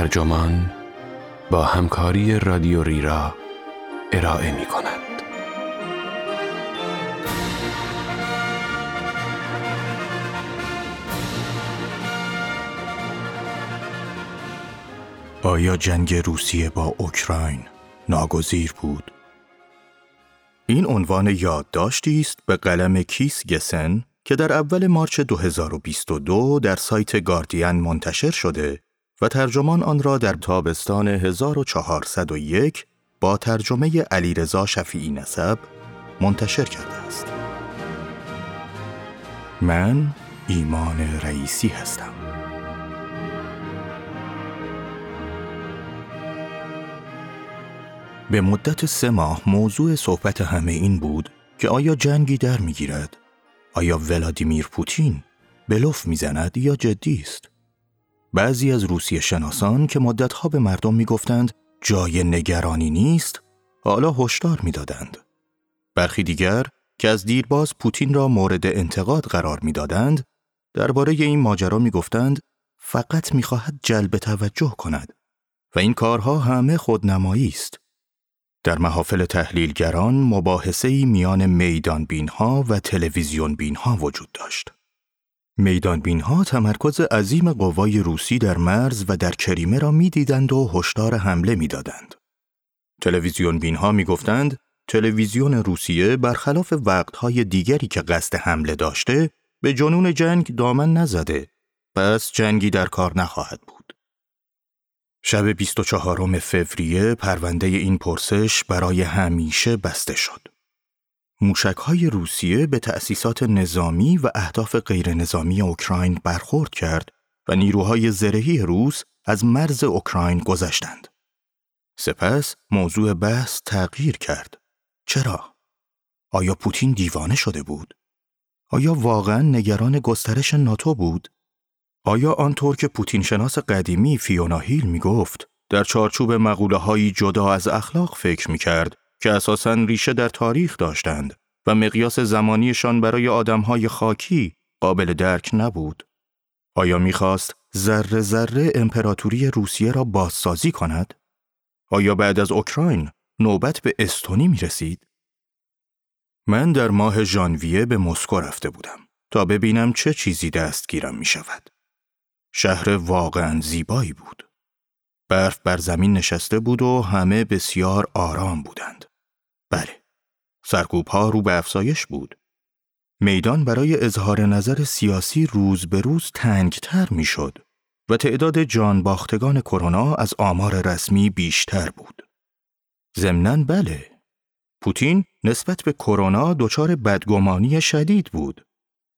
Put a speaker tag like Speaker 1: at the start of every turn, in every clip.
Speaker 1: ترجمان با همکاری رادیو ریرا ارائه می کند.
Speaker 2: آیا جنگ روسیه با اوکراین ناگزیر بود؟ این عنوان یادداشتی است به قلم کیس گسن که در اول مارچ 2022 در سایت گاردین منتشر شده و ترجمان آن را در تابستان 1401 با ترجمه علیرضا شفیعی نسب منتشر کرده است. من ایمان رئیسی هستم. به مدت سه ماه موضوع صحبت همه این بود که آیا جنگی در می‌گیرد؟ آیا ولادیمیر پوتین بلوف می‌زند یا جدی است؟ بعضی از روسیه شناسان که مدتها به مردم می‌گفتند جای نگرانی نیست، حالا هشدار می‌دادند. برخی دیگر که از دیرباز پوتین را مورد انتقاد قرار می‌دادند، درباره این ماجرا می‌گفتند فقط می‌خواهد جلب توجه کند و این کارها همه خودنمایی است. در محافل تحلیلگران مباحثه میان میدان ها و تلویزیون ها وجود داشت. میدان ها تمرکز عظیم قوای روسی در مرز و در کریمه را می‌دیدند و هشدار حمله می‌دادند. تلویزیون ها می گفتند تلویزیون روسیه برخلاف وقتهای دیگری که قصد حمله داشته به جنون جنگ دامن نزده پس جنگی در کار نخواهد بود. شب 24 فوریه پرونده این پرسش برای همیشه بسته شد. موشکهای روسیه به تأسیسات نظامی و اهداف غیرنظامی اوکراین برخورد کرد و نیروهای زرهی روس از مرز اوکراین گذشتند. سپس موضوع بحث تغییر کرد. چرا؟ آیا پوتین دیوانه شده بود؟ آیا واقعا نگران گسترش ناتو بود؟ آیا آنطور که پوتین شناس قدیمی فیونا هیل می گفت در چارچوب هایی جدا از اخلاق فکر می کرد که اساساً ریشه در تاریخ داشتند و مقیاس زمانیشان برای های خاکی قابل درک نبود؟ آیا می‌خواست ذره ذره امپراتوری روسیه را بازسازی کند؟ آیا بعد از اوکراین نوبت به استونی می رسید؟ من در ماه ژانویه به مسکو رفته بودم تا ببینم چه چیزی دستگیرم می شود. شهر واقعا زیبایی بود. برف بر زمین نشسته بود و همه بسیار آرام بودند. بله، سرکوب ها رو به افزایش بود. میدان برای اظهار نظر سیاسی روز به روز تنگتر می‌شد و تعداد جان باختگان کرونا از آمار رسمی بیشتر بود. ضمناً بله، پوتین نسبت به کرونا دچار بدگمانی شدید بود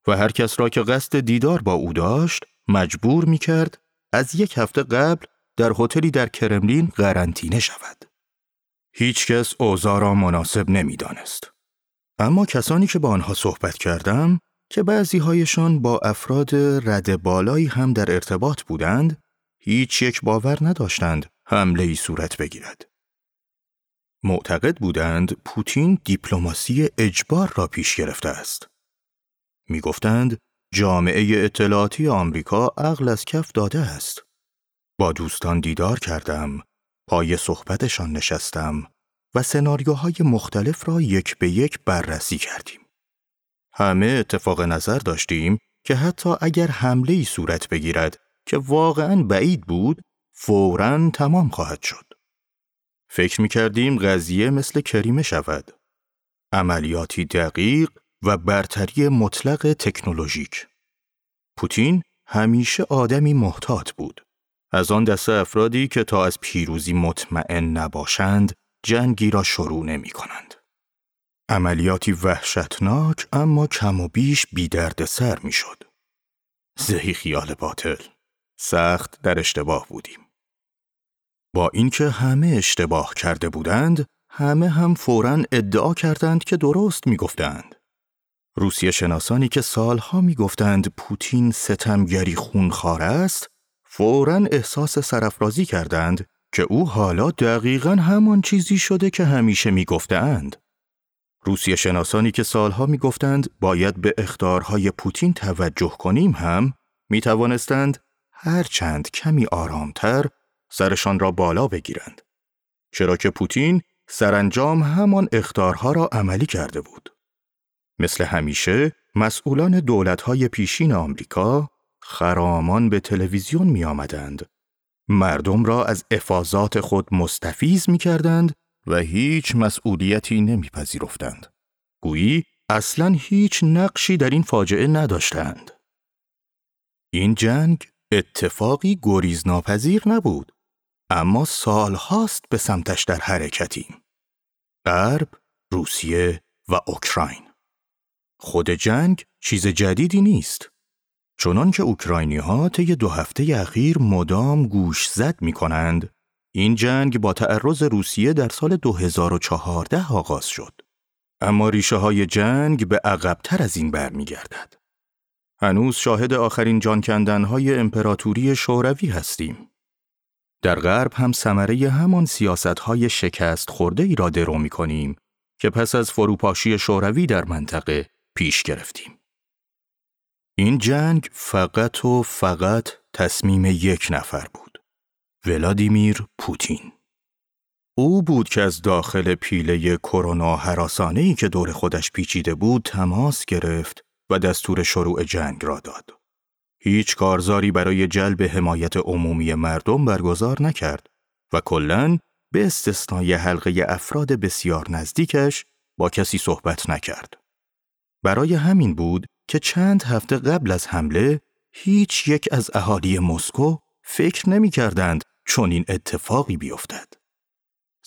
Speaker 2: و هر کس را که قصد دیدار با او داشت مجبور می کرد از یک هفته قبل در هتلی در کرملین قرنطینه شود. هیچ کس اوضاع را مناسب نمی‌دانست. اما کسانی که با آنها صحبت کردم که بعضی هایشان با افراد رد بالایی هم در ارتباط بودند، هیچ یک باور نداشتند حمله ای صورت بگیرد. معتقد بودند پوتین دیپلماسی اجبار را پیش گرفته است. می گفتند جامعه اطلاعاتی آمریکا عقل از کف داده است. با دوستان دیدار کردم، پای صحبتشان نشستم و سناریوهای مختلف را یک به یک بررسی کردیم. همه اتفاق نظر داشتیم که حتی اگر حمله ای صورت بگیرد که واقعا بعید بود، فوراً تمام خواهد شد. فکر می کردیم قضیه مثل کریمه شود. عملیاتی دقیق و برتری مطلق تکنولوژیک. پوتین همیشه آدمی محتاط بود. از آن دسته افرادی که تا از پیروزی مطمئن نباشند جنگی را شروع نمی کنند. عملیاتی وحشتناک اما کم و بیش بی درد سر می شد. زهی خیال باطل. سخت در اشتباه بودیم. با اینکه همه اشتباه کرده بودند، همه هم فوراً ادعا کردند که درست می گفتند. روسیه شناسانی که سالها می‌گفتند پوتین ستمگری خونخوار است، فورا احساس سرفرازی کردند که او حالا دقیقا همان چیزی شده که همیشه می‌گفتند. روسیه شناسانی که سالها می‌گفتند باید به اختارهای پوتین توجه کنیم هم می توانستند هرچند کمی آرامتر سرشان را بالا بگیرند. چرا که پوتین سرانجام همان اختارها را عملی کرده بود. مثل همیشه مسئولان دولتهای پیشین آمریکا خرامان به تلویزیون می آمدند. مردم را از افاظات خود مستفیز می کردند و هیچ مسئولیتی نمی پذیرفتند. گویی اصلا هیچ نقشی در این فاجعه نداشتند. این جنگ اتفاقی گریزناپذیر نبود اما سالهاست به سمتش در حرکتیم. غرب، روسیه و اوکراین. خود جنگ چیز جدیدی نیست. چنان که اوکراینی ها طی دو هفته اخیر مدام گوش زد می کنند، این جنگ با تعرض روسیه در سال 2014 آغاز شد. اما ریشه های جنگ به عقبتر از این برمیگردد. هنوز شاهد آخرین جانکندن های امپراتوری شوروی هستیم. در غرب هم ثمره همان سیاست های شکست خورده ای را درو می کنیم که پس از فروپاشی شوروی در منطقه پیش گرفتیم. این جنگ فقط و فقط تصمیم یک نفر بود. ولادیمیر پوتین. او بود که از داخل پیله کرونا ای که دور خودش پیچیده بود تماس گرفت و دستور شروع جنگ را داد. هیچ کارزاری برای جلب حمایت عمومی مردم برگزار نکرد و کلاً به استثنای حلقه افراد بسیار نزدیکش با کسی صحبت نکرد. برای همین بود که چند هفته قبل از حمله هیچ یک از اهالی مسکو فکر نمی کردند چون این اتفاقی بیفتد.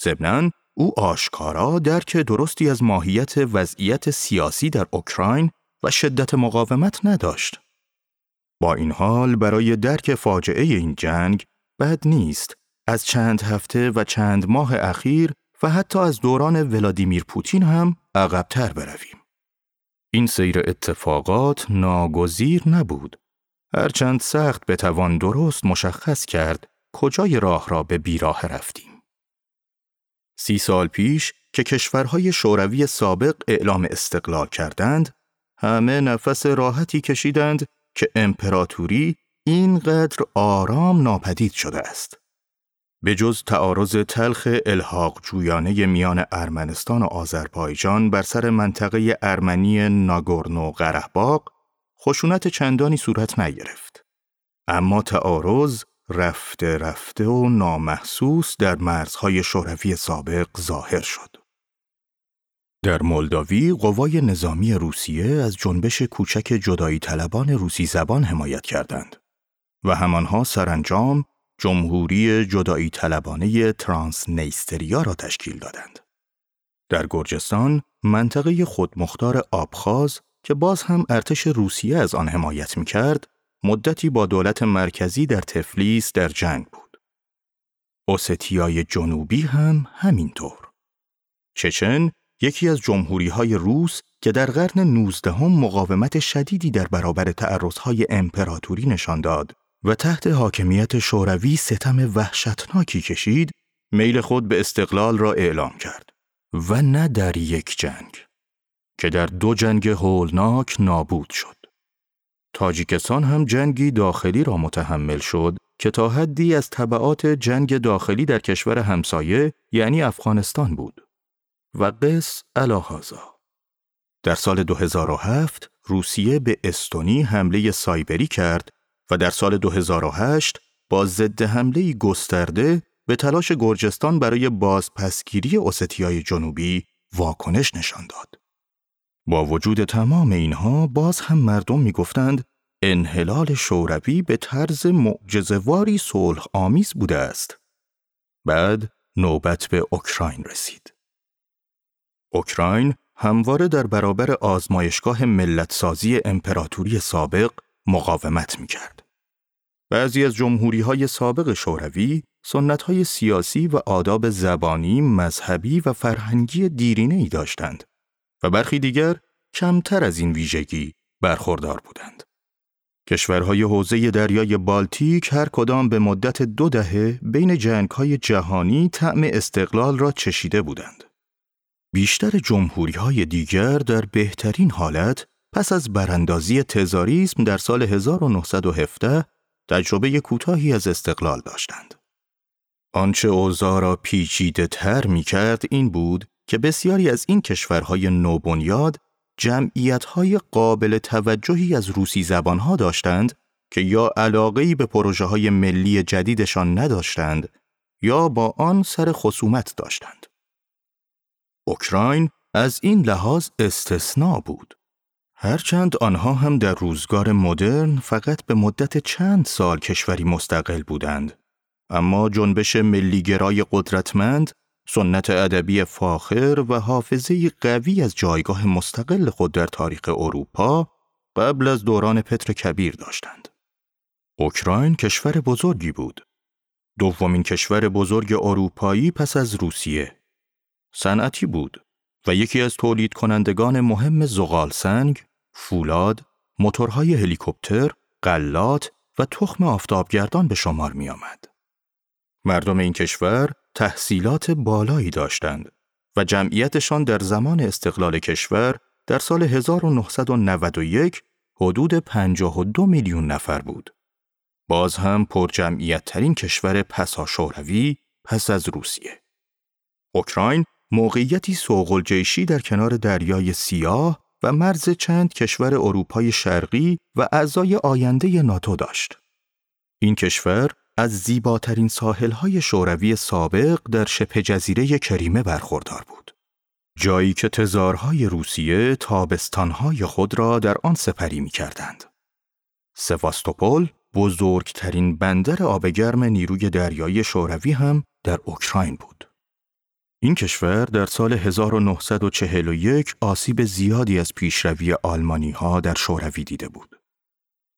Speaker 2: ضمناً او آشکارا درک درستی از ماهیت وضعیت سیاسی در اوکراین و شدت مقاومت نداشت. با این حال برای درک فاجعه این جنگ بد نیست از چند هفته و چند ماه اخیر و حتی از دوران ولادیمیر پوتین هم عقبتر برویم. این سیر اتفاقات ناگزیر نبود. هرچند سخت بتوان درست مشخص کرد کجای راه را به بیراه رفتیم. سی سال پیش که کشورهای شوروی سابق اعلام استقلال کردند، همه نفس راحتی کشیدند که امپراتوری اینقدر آرام ناپدید شده است. به جز تعارض تلخ الحاق جویانه میان ارمنستان و آذربایجان بر سر منطقه ارمنی ناگورنو قرهباغ خشونت چندانی صورت نگرفت. اما تعارض رفته رفته و نامحسوس در مرزهای شوروی سابق ظاهر شد. در مولداوی قوای نظامی روسیه از جنبش کوچک جدایی طلبان روسی زبان حمایت کردند و همانها سرانجام جمهوری جدایی طلبانه ترانس نیستریا را تشکیل دادند. در گرجستان منطقه خودمختار آبخاز که باز هم ارتش روسیه از آن حمایت می کرد، مدتی با دولت مرکزی در تفلیس در جنگ بود. اوستیای جنوبی هم همینطور. چچن یکی از جمهوری های روس که در قرن 19 هم مقاومت شدیدی در برابر های امپراتوری نشان داد و تحت حاکمیت شوروی ستم وحشتناکی کشید، میل خود به استقلال را اعلام کرد و نه در یک جنگ که در دو جنگ هولناک نابود شد. تاجیکستان هم جنگی داخلی را متحمل شد که تا حدی از طبعات جنگ داخلی در کشور همسایه یعنی افغانستان بود. و قس الهازا. در سال 2007 روسیه به استونی حمله سایبری کرد و در سال 2008 با ضد حمله گسترده به تلاش گرجستان برای بازپسگیری اوستیای جنوبی واکنش نشان داد. با وجود تمام اینها باز هم مردم می‌گفتند انحلال شوروی به طرز معجزه‌واری صلح آمیز بوده است. بعد نوبت به اوکراین رسید. اوکراین همواره در برابر آزمایشگاه ملتسازی امپراتوری سابق مقاومت می کرد. بعضی از جمهوری های سابق شوروی سنت های سیاسی و آداب زبانی، مذهبی و فرهنگی دیرینه ای داشتند و برخی دیگر کمتر از این ویژگی برخوردار بودند. کشورهای حوزه دریای بالتیک هر کدام به مدت دو دهه بین جنگهای جهانی طعم استقلال را چشیده بودند. بیشتر جمهوری های دیگر در بهترین حالت پس از براندازی تزاریسم در سال 1917 تجربه کوتاهی از استقلال داشتند. آنچه اوضاع را پیچیده تر می کرد این بود که بسیاری از این کشورهای نوبنیاد جمعیتهای قابل توجهی از روسی زبانها داشتند که یا علاقهی به پروژه های ملی جدیدشان نداشتند یا با آن سر خصومت داشتند. اوکراین از این لحاظ استثنا بود. هرچند آنها هم در روزگار مدرن فقط به مدت چند سال کشوری مستقل بودند. اما جنبش ملیگرای قدرتمند، سنت ادبی فاخر و حافظه قوی از جایگاه مستقل خود در تاریخ اروپا قبل از دوران پتر کبیر داشتند. اوکراین کشور بزرگی بود. دومین کشور بزرگ اروپایی پس از روسیه. صنعتی بود و یکی از تولید کنندگان مهم زغال سنگ، فولاد، موتورهای هلیکوپتر، غلات و تخم آفتابگردان به شمار می آمد. مردم این کشور تحصیلات بالایی داشتند و جمعیتشان در زمان استقلال کشور در سال 1991 حدود 52 میلیون نفر بود. باز هم پر جمعیت ترین کشور پسا شوروی پس از روسیه. اوکراین موقعیتی جیشی در کنار دریای سیاه و مرز چند کشور اروپای شرقی و اعضای آینده ناتو داشت. این کشور از زیباترین ساحلهای شوروی سابق در شبه جزیره کریمه برخوردار بود. جایی که تزارهای روسیه تابستانهای خود را در آن سپری می کردند. سواستوپول بزرگترین بندر آبگرم نیروی دریایی شوروی هم در اوکراین بود. این کشور در سال 1941 آسیب زیادی از پیشروی آلمانی ها در شوروی دیده بود.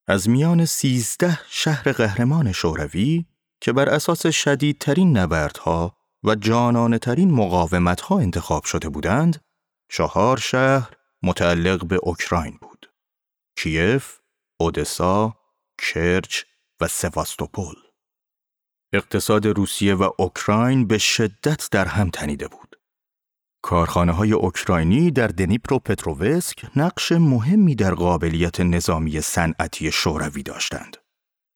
Speaker 2: از میان سیزده شهر قهرمان شوروی که بر اساس شدیدترین نبردها و جانانه ترین مقاومت ها انتخاب شده بودند، چهار شهر متعلق به اوکراین بود. کیف، اودسا، کرچ و سواستوپول. اقتصاد روسیه و اوکراین به شدت در هم تنیده بود. کارخانه های اوکراینی در دنیپرو پترووسک نقش مهمی در قابلیت نظامی صنعتی شوروی داشتند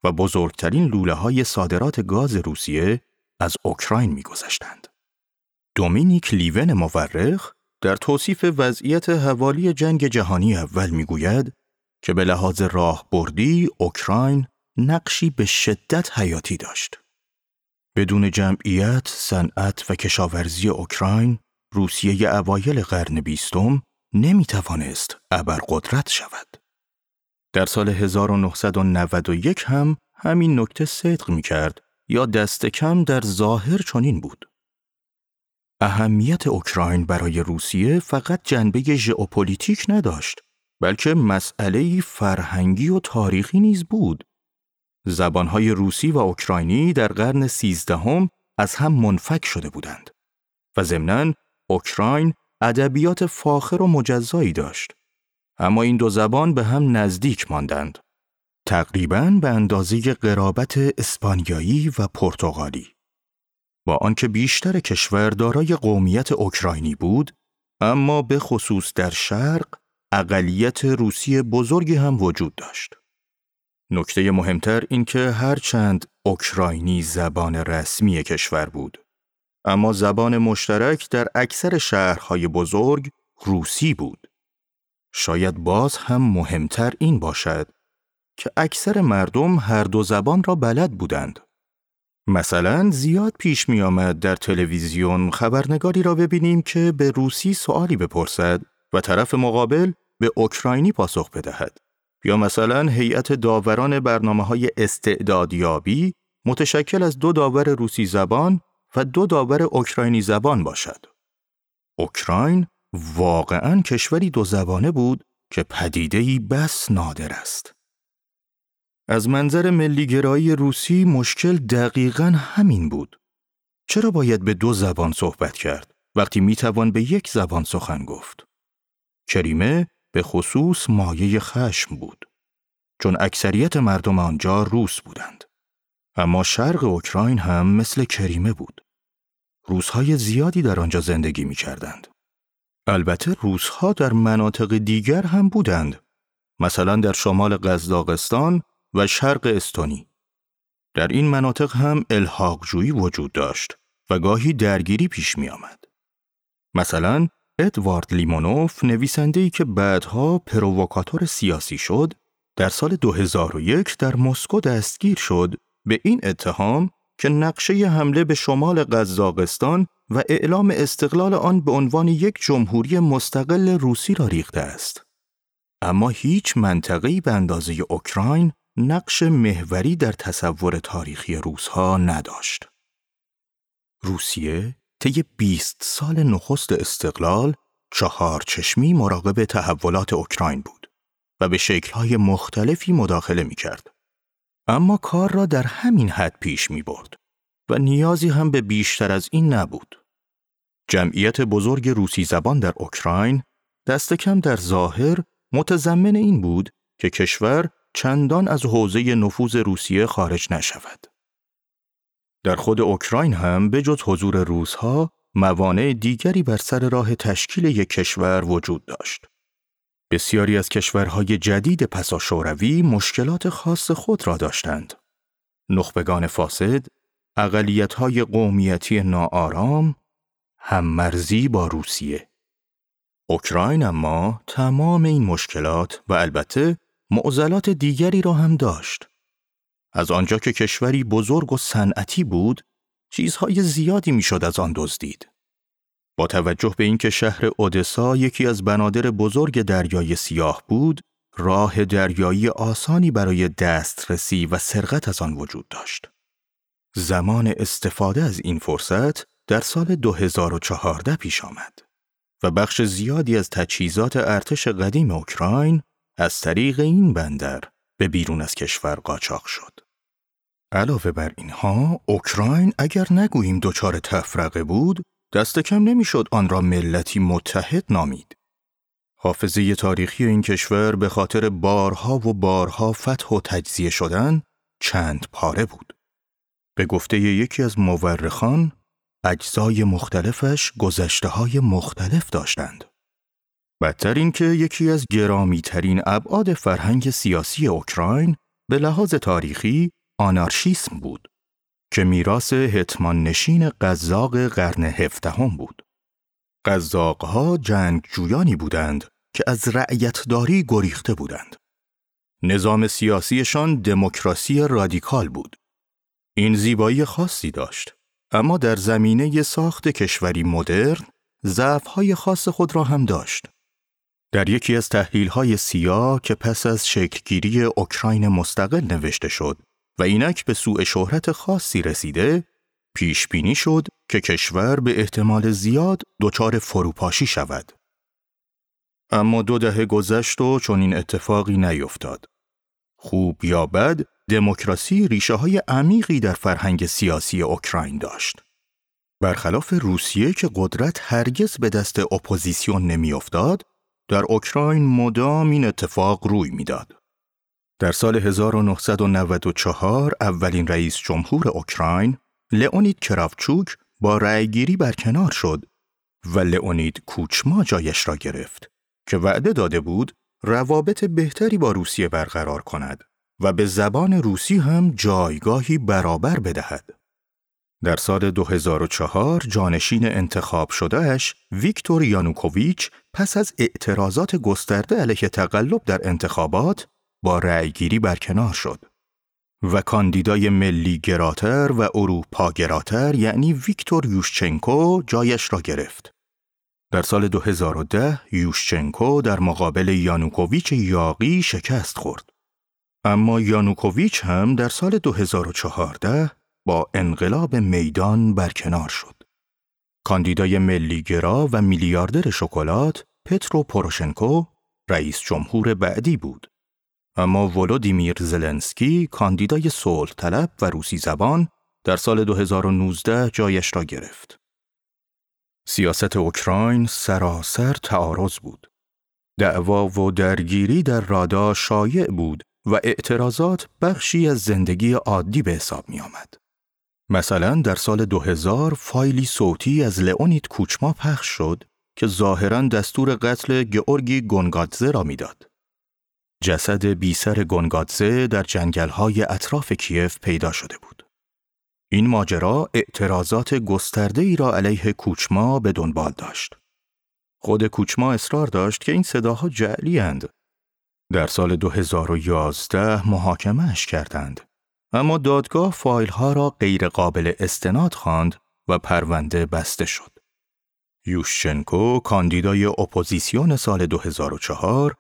Speaker 2: و بزرگترین لوله های صادرات گاز روسیه از اوکراین میگذشتند. دومینیک لیون مورخ در توصیف وضعیت حوالی جنگ جهانی اول می‌گوید که به لحاظ راه بردی اوکراین نقشی به شدت حیاتی داشت. بدون جمعیت، صنعت و کشاورزی اوکراین، روسیه اوایل قرن بیستم نمی توانست ابرقدرت شود. در سال 1991 هم همین نکته صدق می کرد یا دست کم در ظاهر چنین بود. اهمیت اوکراین برای روسیه فقط جنبه ژئوپلیتیک نداشت بلکه مسئله فرهنگی و تاریخی نیز بود. زبانهای روسی و اوکراینی در قرن سیزدهم از هم منفک شده بودند و ضمناً اوکراین ادبیات فاخر و مجزایی داشت. اما این دو زبان به هم نزدیک ماندند. تقریباً به اندازه قرابت اسپانیایی و پرتغالی. با آنکه بیشتر کشور دارای قومیت اوکراینی بود، اما به خصوص در شرق اقلیت روسی بزرگی هم وجود داشت. نکته مهمتر این که هرچند اوکراینی زبان رسمی کشور بود، اما زبان مشترک در اکثر شهرهای بزرگ روسی بود. شاید باز هم مهمتر این باشد که اکثر مردم هر دو زبان را بلد بودند. مثلا زیاد پیش می آمد در تلویزیون خبرنگاری را ببینیم که به روسی سوالی بپرسد و طرف مقابل به اوکراینی پاسخ بدهد. یا مثلا هیئت داوران برنامه های استعدادیابی متشکل از دو داور روسی زبان و دو داور اوکراینی زبان باشد. اوکراین واقعا کشوری دو زبانه بود که پدیدهی بس نادر است. از منظر ملیگرایی روسی مشکل دقیقا همین بود. چرا باید به دو زبان صحبت کرد وقتی می‌توان به یک زبان سخن گفت؟ کریمه به خصوص مایه خشم بود چون اکثریت مردم آنجا روس بودند. اما شرق اوکراین هم مثل کریمه بود. روسهای زیادی در آنجا زندگی می کردند. البته روسها در مناطق دیگر هم بودند. مثلا در شمال قزاقستان و شرق استونی. در این مناطق هم الحاقجویی وجود داشت و گاهی درگیری پیش می آمد. مثلا ادوارد لیمونوف نویسنده‌ای که بعدها پرووکاتور سیاسی شد در سال 2001 در مسکو دستگیر شد به این اتهام که نقشه حمله به شمال قزاقستان و اعلام استقلال آن به عنوان یک جمهوری مستقل روسی را ریخته است. اما هیچ منطقه‌ای به اندازه اوکراین نقش محوری در تصور تاریخی روسها نداشت. روسیه طی 20 سال نخست استقلال چهار چشمی مراقب تحولات اوکراین بود و به شکلهای مختلفی مداخله می کرد. اما کار را در همین حد پیش می برد و نیازی هم به بیشتر از این نبود. جمعیت بزرگ روسی زبان در اوکراین دست کم در ظاهر متضمن این بود که کشور چندان از حوزه نفوذ روسیه خارج نشود. در خود اوکراین هم به جز حضور روزها موانع دیگری بر سر راه تشکیل یک کشور وجود داشت. بسیاری از کشورهای جدید پسا شوروی مشکلات خاص خود را داشتند. نخبگان فاسد، اقلیت‌های قومیتی ناآرام، هممرزی با روسیه. اوکراین اما تمام این مشکلات و البته معضلات دیگری را هم داشت. از آنجا که کشوری بزرگ و صنعتی بود، چیزهای زیادی می‌شد از آن دزدید. با توجه به اینکه شهر اودسا یکی از بنادر بزرگ دریای سیاه بود، راه دریایی آسانی برای دسترسی و سرقت از آن وجود داشت. زمان استفاده از این فرصت در سال 2014 پیش آمد و بخش زیادی از تجهیزات ارتش قدیم اوکراین از طریق این بندر به بیرون از کشور قاچاق شد. علاوه بر اینها، اوکراین اگر نگوییم دچار تفرقه بود، دست کم نمی‌شد آن را ملتی متحد نامید. حافظه تاریخی این کشور به خاطر بارها و بارها فتح و تجزیه شدن چند پاره بود. به گفته یکی از مورخان، اجزای مختلفش گذشته های مختلف داشتند. بدتر این که یکی از گرامی ترین ابعاد فرهنگ سیاسی اوکراین به لحاظ تاریخی آنارشیسم بود که میراث هتمان نشین قزاق قرن هفدهم بود. قزاقها جنگجویانی بودند که از رعیتداری گریخته بودند. نظام سیاسیشان دموکراسی رادیکال بود. این زیبایی خاصی داشت اما در زمینه ساخت کشوری مدرن ضعف‌های خاص خود را هم داشت. در یکی از تحلیل‌های سیاه که پس از شکلگیری اوکراین مستقل نوشته شد و اینک به سوء شهرت خاصی رسیده، پیش بینی شد که کشور به احتمال زیاد دچار فروپاشی شود. اما دو دهه گذشت و چنین اتفاقی نیفتاد. خوب یا بد، دموکراسی ریشه های عمیقی در فرهنگ سیاسی اوکراین داشت. برخلاف روسیه که قدرت هرگز به دست اپوزیسیون نمیافتاد، در اوکراین مدام این اتفاق روی می‌داد. در سال 1994 اولین رئیس جمهور اوکراین لئونید کراوچوک با رأیگیری برکنار شد و لئونید کوچما جایش را گرفت که وعده داده بود روابط بهتری با روسیه برقرار کند و به زبان روسی هم جایگاهی برابر بدهد. در سال 2004 جانشین انتخاب شدهش ویکتور یانوکوویچ پس از اعتراضات گسترده علیه تقلب در انتخابات با رأیگیری برکنار شد و کاندیدای ملی گراتر و اروپا گراتر یعنی ویکتور یوشچنکو جایش را گرفت. در سال 2010 یوشچنکو در مقابل یانوکوویچ یاقی شکست خورد. اما یانوکوویچ هم در سال 2014 با انقلاب میدان برکنار شد. کاندیدای ملیگرا و میلیاردر شکلات پترو پوروشنکو رئیس جمهور بعدی بود. اما ولودیمیر زلنسکی کاندیدای صلح طلب و روسی زبان در سال 2019 جایش را گرفت. سیاست اوکراین سراسر تعارض بود. دعوا و درگیری در رادا شایع بود و اعتراضات بخشی از زندگی عادی به حساب می آمد. مثلا در سال 2000 فایلی صوتی از لئونید کوچما پخش شد که ظاهرا دستور قتل گئورگی گونگادزه را می‌داد. جسد بیسر گنگادزه در جنگلهای اطراف کیف پیدا شده بود. این ماجرا اعتراضات گسترده ای را علیه کوچما به دنبال داشت. خود کوچما اصرار داشت که این صداها جعلی اند. در سال 2011 محاکمهش کردند. اما دادگاه فایل ها را غیرقابل استناد خواند و پرونده بسته شد. یوشچنکو کاندیدای اپوزیسیون سال 2004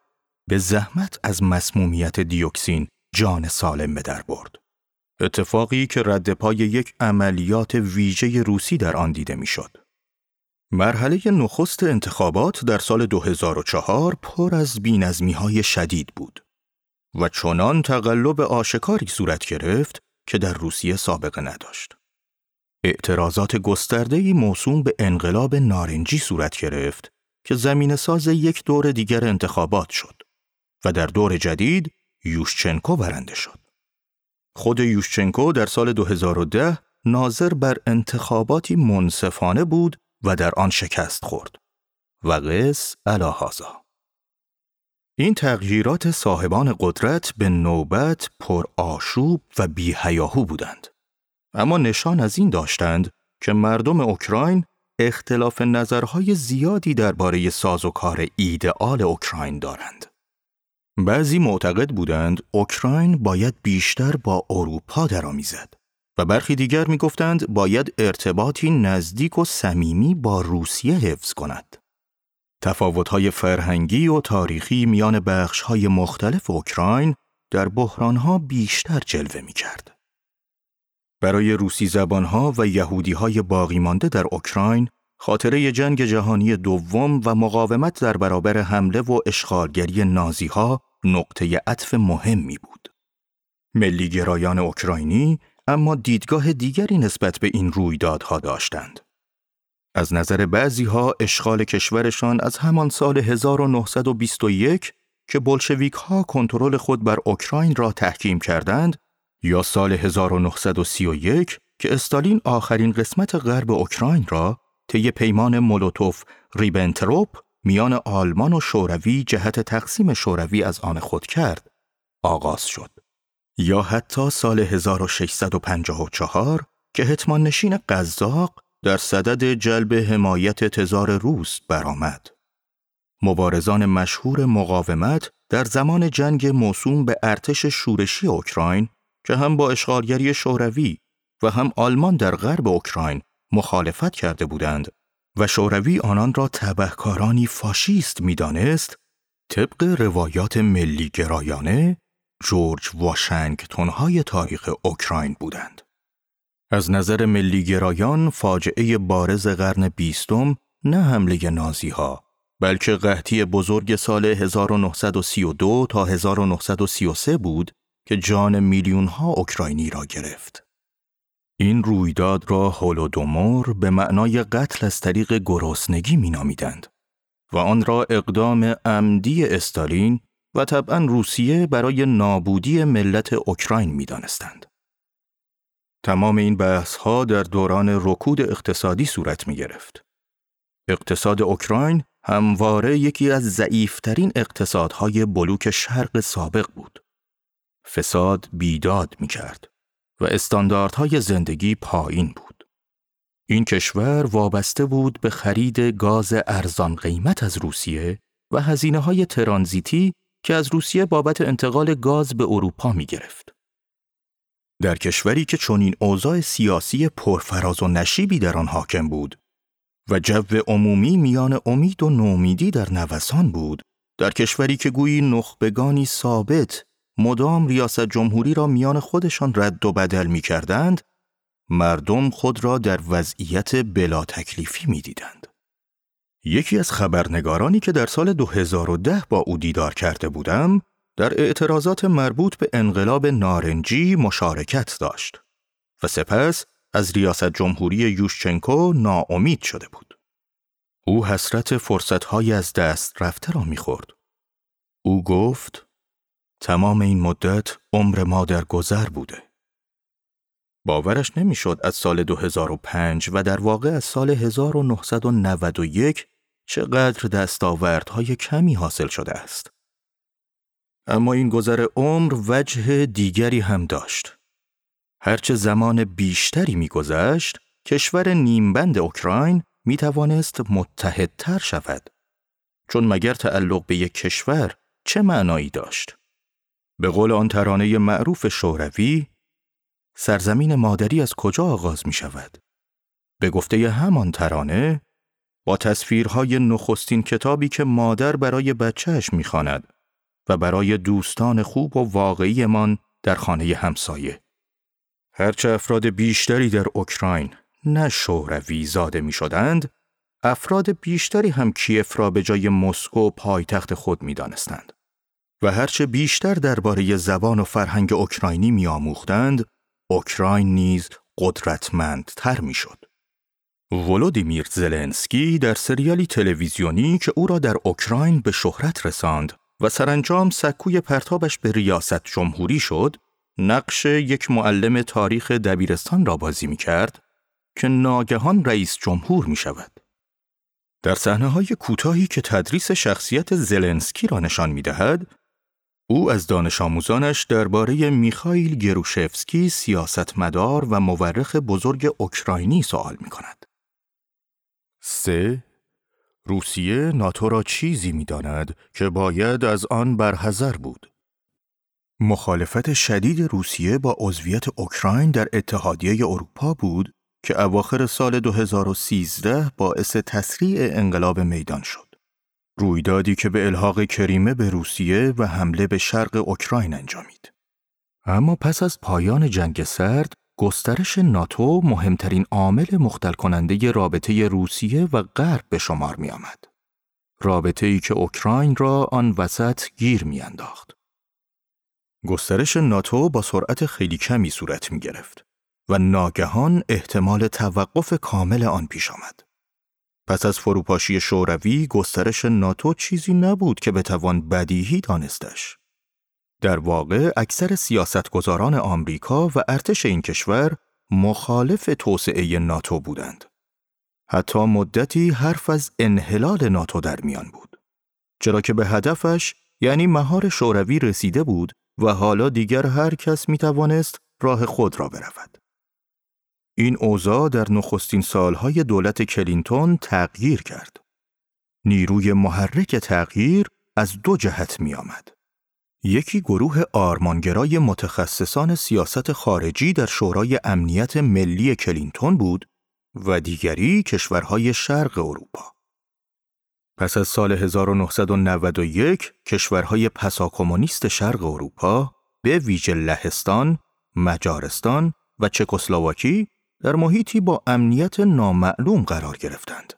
Speaker 2: به زحمت از مسمومیت دیوکسین جان سالم به در برد. اتفاقی که رد پای یک عملیات ویژه روسی در آن دیده می‌شد. مرحله نخست انتخابات در سال 2004 پر از بینظمی های شدید بود و چنان تقلب آشکاری صورت گرفت که در روسیه سابقه نداشت. اعتراضات گستردهی موسوم به انقلاب نارنجی صورت گرفت که زمین ساز یک دور دیگر انتخابات شد و در دور جدید یوشچنکو برنده شد. خود یوشچنکو در سال 2010 ناظر بر انتخاباتی منصفانه بود و در آن شکست خورد. و قص الهازا. این تغییرات صاحبان قدرت به نوبت پر آشوب و بیهیاهو بودند. اما نشان از این داشتند که مردم اوکراین اختلاف نظرهای زیادی درباره سازوکار ایدئال اوکراین دارند. بعضی معتقد بودند اوکراین باید بیشتر با اروپا درآمیزد و برخی دیگر می گفتند باید ارتباطی نزدیک و صمیمی با روسیه حفظ کند. تفاوت‌های فرهنگی و تاریخی میان بخش‌های مختلف اوکراین در بحرانها بیشتر جلوه می کرد. برای روسی زبانها و یهودی های باقی مانده در اوکراین خاطره جنگ جهانی دوم و مقاومت در برابر حمله و اشغالگری نازی ها نقطه عطف مهمی بود. ملیگرایان اوکراینی اما دیدگاه دیگری نسبت به این رویدادها داشتند. از نظر بعضی ها اشغال کشورشان از همان سال 1921 که بلشویک ها کنترل خود بر اوکراین را تحکیم کردند یا سال 1931 که استالین آخرین قسمت غرب اوکراین را طی پیمان مولوتوف ریبنتروپ میان آلمان و شوروی جهت تقسیم شوروی از آن خود کرد آغاز شد یا حتی سال 1654 که هتمان نشین قزاق در صدد جلب حمایت تزار روس برآمد. مبارزان مشهور مقاومت در زمان جنگ موسوم به ارتش شورشی اوکراین که هم با اشغالگری شوروی و هم آلمان در غرب اوکراین مخالفت کرده بودند و شوروی آنان را تبهکارانی فاشیست می‌دانست طبق روایات ملی گرایانه جورج واشنگتون های تاریخ اوکراین بودند. از نظر ملی گرایان فاجعه بارز قرن بیستم نه حمله نازی ها بلکه قحطی بزرگ سال 1932 تا 1933 بود که جان میلیون ها اوکراینی را گرفت. این رویداد را هولودومور به معنای قتل از طریق گرسنگی مینامیدند و آن را اقدام عمدی استالین و طبعا روسیه برای نابودی ملت اوکراین می‌دانستند. تمام این بحث ها در دوران رکود اقتصادی صورت می گرفت. اقتصاد اوکراین همواره یکی از ضعیفترین اقتصادهای بلوک شرق سابق بود. فساد بیداد می کرد و استانداردهای زندگی پایین بود. این کشور وابسته بود به خرید گاز ارزان قیمت از روسیه و هزینه های ترانزیتی که از روسیه بابت انتقال گاز به اروپا می گرفت. در کشوری که چنین اوضاع سیاسی پرفراز و نشیبی در آن حاکم بود و جو عمومی میان امید و نومیدی در نوسان بود در کشوری که گویی نخبگانی ثابت مدام ریاست جمهوری را میان خودشان رد و بدل می کردند، مردم خود را در وضعیت بلا تکلیفی می دیدند. یکی از خبرنگارانی که در سال 2010 با او دیدار کرده بودم، در اعتراضات مربوط به انقلاب نارنجی مشارکت داشت و سپس از ریاست جمهوری یوشچنکو ناامید شده بود. او حسرت فرصتهای از دست رفته را می‌خورد. او گفت تمام این مدت عمر ما در گذر بوده. باورش نمی‌شد از سال 2005 و در واقع از سال 1991 چقدر دستاوردهای کمی حاصل شده است. اما این گذر عمر وجه دیگری هم داشت. هرچه زمان بیشتری میگذشت، کشور نیمبند اوکراین می توانست متحدتر شود. چون مگر تعلق به یک کشور چه معنایی داشت؟ به قول آن ترانه معروف شوروی، سرزمین مادری از کجا آغاز می شود؟ به گفته همان ترانه، با تصویرهای نخستین کتابی که مادر برای بچهش می‌خواند و برای دوستان خوب و واقعیمان در خانه همسایه. هرچه افراد بیشتری در اوکراین نه شوروی زاده می شدند، افراد بیشتری هم کیف را به جای مسکو پایتخت خود می دانستند. و هرچه بیشتر درباره زبان و فرهنگ اوکراینی می آموختند، اوکراین نیز قدرتمندتر می شد. ولودیمیر زلنسکی در سریالی تلویزیونی که او را در اوکراین به شهرت رساند و سرانجام سکوی پرتابش به ریاست جمهوری شد، نقش یک معلم تاریخ دبیرستان را بازی می کرد که ناگهان رئیس جمهور می شود. در صحنه های کوتاهی که تدریس شخصیت زلنسکی را نشان می دهد، او از دانش آموزانش درباره میخائیل گروشفسکی سیاستمدار و مورخ بزرگ اوکراینی سوال می کند. 3. روسیه ناتو را چیزی می داند که باید از آن برحذر بود. مخالفت شدید روسیه با عضویت اوکراین در اتحادیه اروپا بود که اواخر سال 2013 باعث تسریع انقلاب میدان شد. رویدادی که به الحاق کریمه به روسیه و حمله به شرق اوکراین انجامید. اما پس از پایان جنگ سرد، گسترش ناتو مهمترین عامل مختل کننده رابطه روسیه و غرب به شمار می آمد. رابطه ای که اوکراین را آن وسط گیر می انداخت. گسترش ناتو با سرعت خیلی کمی صورت می گرفت و ناگهان احتمال توقف کامل آن پیش آمد. پس از فروپاشی شوروی گسترش ناتو چیزی نبود که بتوان بدیهی دانستش. در واقع اکثر سیاستگزاران آمریکا و ارتش این کشور مخالف توسعه ناتو بودند. حتی مدتی حرف از انحلال ناتو در میان بود. چرا که به هدفش یعنی مهار شوروی رسیده بود و حالا دیگر هر کس می توانست راه خود را برود. این اوضاع در نخستین سالهای دولت کلینتون تغییر کرد. نیروی محرک تغییر از دو جهت می آمد. یکی گروه آرمانگرای متخصصان سیاست خارجی در شورای امنیت ملی کلینتون بود و دیگری کشورهای شرق اروپا. پس از سال 1991 کشورهای پساکومونیست شرق اروپا به ویژه لهستان، مجارستان و چکسلواکی در محیطی با امنیت نامعلوم قرار گرفتند.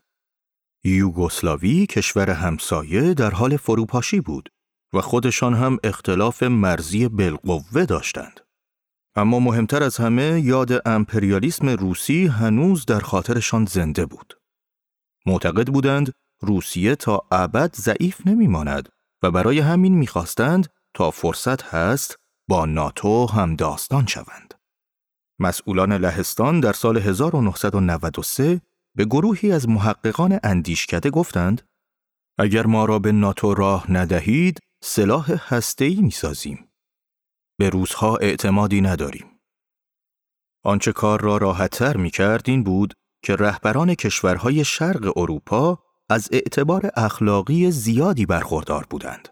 Speaker 2: یوگسلاوی کشور همسایه در حال فروپاشی بود و خودشان هم اختلاف مرزی بالقوه داشتند. اما مهمتر از همه یاد امپریالیسم روسی هنوز در خاطرشان زنده بود. معتقد بودند روسیه تا ابد ضعیف نمیماند و برای همین می‌خواستند تا فرصت هست با ناتو هم داستان شوند. مسئولان لهستان در سال 1993 به گروهی از محققان اندیشکده گفتند اگر ما را به ناتو راه ندهید سلاح هسته‌ای می‌سازیم. به روزها اعتمادی نداریم. آنچه کار را راحتتر می کرد این بود که رهبران کشورهای شرق اروپا از اعتبار اخلاقی زیادی برخوردار بودند.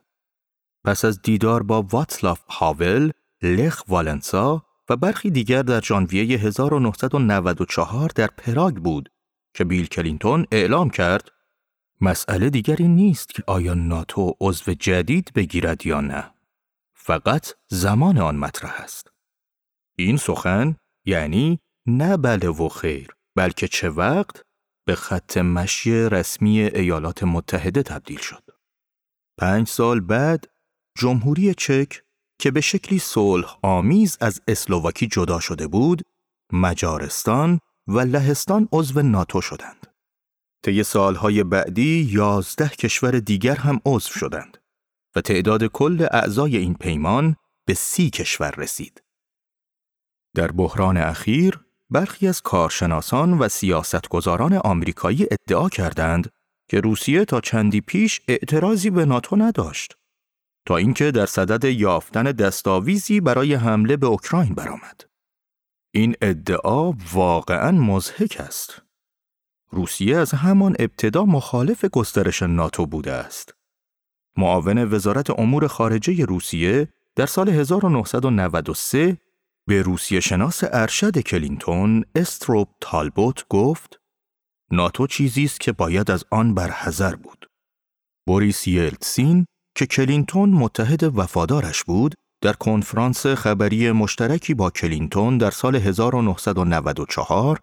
Speaker 2: پس از دیدار با واتسلاف هاول، لخ والنسا و برخی دیگر در ژانویه 1994 در پراگ بود که بیل کلینتون اعلام کرد مسئله دیگری نیست که آیا ناتو عضو جدید بگیرد یا نه. فقط زمان آن مطرح است. این سخن یعنی نه بله و خیر بلکه چه وقت به خط مشی رسمی ایالات متحده تبدیل شد. پنج سال بعد جمهوری چک که به شکلی صلح آمیز از اسلوواکی جدا شده بود، مجارستان و لهستان عضو ناتو شدند. طی سالهای بعدی یازده کشور دیگر هم عضو شدند و تعداد کل اعضای این پیمان به سی کشور رسید. در بحران اخیر برخی از کارشناسان و سیاستگزاران آمریکایی ادعا کردند که روسیه تا چندی پیش اعتراضی به ناتو نداشت تا اینکه در صدد یافتن دستاویزی برای حمله به اوکراین برآمد. این ادعا واقعا مضحک است. روسیه از همان ابتدا مخالف گسترش ناتو بوده است. معاون وزارت امور خارجه روسیه در سال 1993 به روسیه شناس ارشد کلینتون استروب تالبوت گفت ناتو چیزی است که باید از آن برحذر بود. بوریس یلتسین که کلینتون متحد وفادارش بود در کنفرانس خبری مشترکی با کلینتون در سال 1994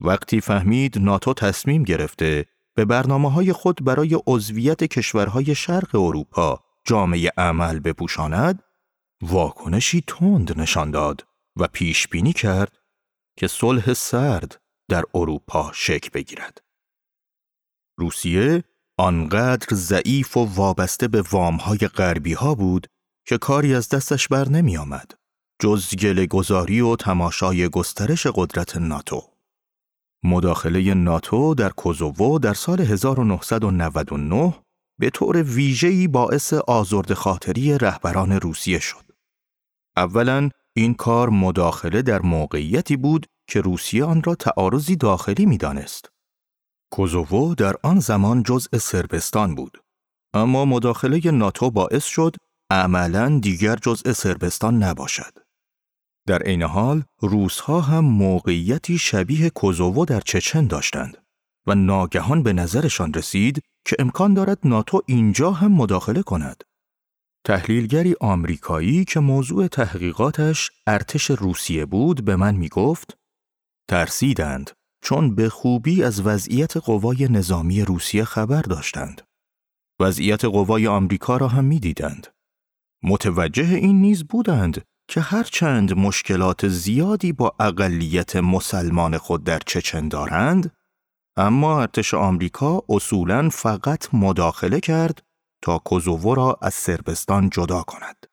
Speaker 2: وقتی فهمید ناتو تصمیم گرفته به برنامه های خود برای عضویت کشورهای شرق اروپا جامعه عمل بپوشاند واکنشی تند نشان داد و پیش بینی کرد که صلح سرد در اروپا شکل بگیرد. روسیه آنقدر ضعیف و وابسته به وامهای غربی ها بود که کاری از دستش بر نمی آمد. جز گل گذاری و تماشای گسترش قدرت ناتو. مداخله ناتو در کوزوو در سال 1999 به طور ویژه‌ای باعث آزرد خاطری رهبران روسیه شد. اولا این کار مداخله در موقعیتی بود که روسیه آن را تعارضی داخلی می دانست. کوزوو در آن زمان جزء سربستان بود. اما مداخله ناتو باعث شد عملا دیگر جزء سربستان نباشد. در عین حال روسها هم موقعیتی شبیه کوزوو در چچن داشتند و ناگهان به نظرشان رسید که امکان دارد ناتو اینجا هم مداخله کند. تحلیلگری آمریکایی که موضوع تحقیقاتش ارتش روسیه بود به من می گفت ترسیدند چون به خوبی از وضعیت قوای نظامی روسیه خبر داشتند. وضعیت قوای آمریکا را هم می دیدند. متوجه این نیز بودند که هرچند مشکلات زیادی با اقلیت مسلمان خود در چچن دارند، اما ارتش آمریکا اصولاً فقط مداخله کرد تا کوزوو را از سربستان جدا کند.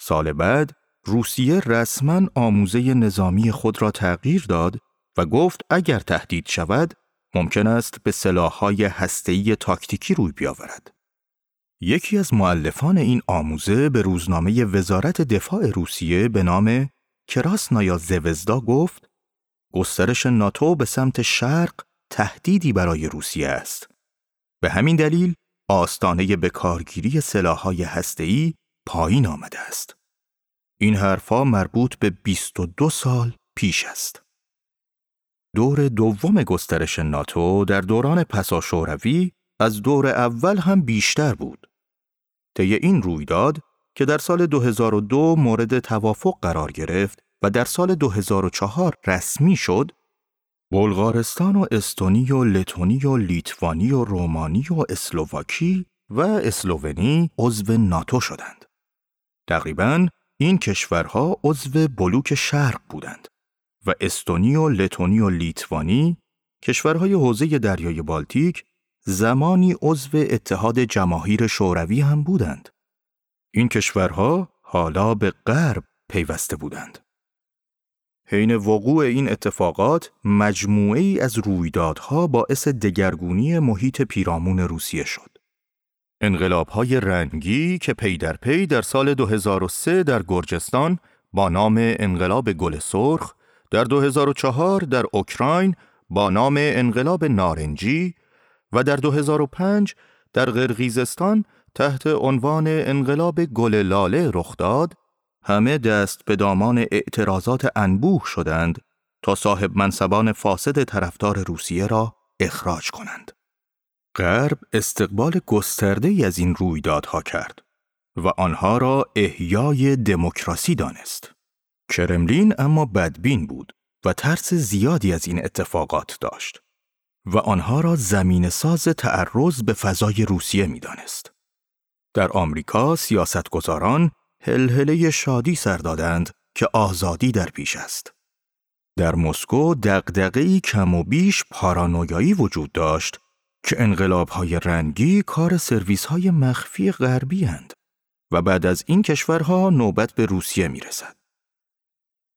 Speaker 2: سال بعد روسیه رسما آموزه نظامی خود را تغییر داد و گفت اگر تهدید شود ممکن است به سلاح‌های هسته‌ای تاکتیکی روی بیاورد. یکی از معلفان این آموزه به روزنامه وزارت دفاع روسیه به نام کراسنایا زوزدا گفت گسترش ناتو به سمت شرق تهدیدی برای روسیه است. به همین دلیل آستانه به کارگیری سلاح‌های هسته‌ای پایین آمده است. این حرفا مربوط به 22 سال پیش است. دور دوم گسترش ناتو در دوران پسا شوروی از دور اول هم بیشتر بود. طی این رویداد که در سال 2002 مورد توافق قرار گرفت و در سال 2004 رسمی شد، بلغارستان و استونی و لتونی و لیتوانی و رومانی و اسلوواکی و اسلوونی عضو ناتو شدند. تقریبا این کشورها عضو بلوک شرق بودند و استونی و لتونی و لیتوانی کشورهای حوزه دریای بالتیک زمانی عضو اتحاد جماهیر شوروی هم بودند. این کشورها حالا به غرب پیوسته بودند. حین وقوع این اتفاقات مجموعه ای از رویدادها باعث دگرگونی محیط پیرامون روسیه شد. انقلابهای رنگی که پی در پی در سال 2003 در گرجستان با نام انقلاب گل سرخ، در 2004 در اوکراین با نام انقلاب نارنجی و در 2005 در قرقیزستان تحت عنوان انقلاب گل لاله رخ داد، همه دست به دامان اعتراضات انبوه شدند تا صاحب منصبان فاسد طرفدار روسیه را اخراج کنند. غرب استقبال گسترده از این رویدادها کرد و آنها را احیای دموکراسی دانست. کرملین اما بدبین بود و ترس زیادی از این اتفاقات داشت و آنها را زمین ساز تعرض به فضای روسیه می دانست. در آمریکا سیاستگزاران هلهله شادی سر دادند که آزادی در پیش است. در مسکو دقدقهی کم و بیش پارانویایی وجود داشت که انقلابهای رنگی کار سرویسهای مخفی غربی هند و بعد از این کشورها نوبت به روسیه می رسد.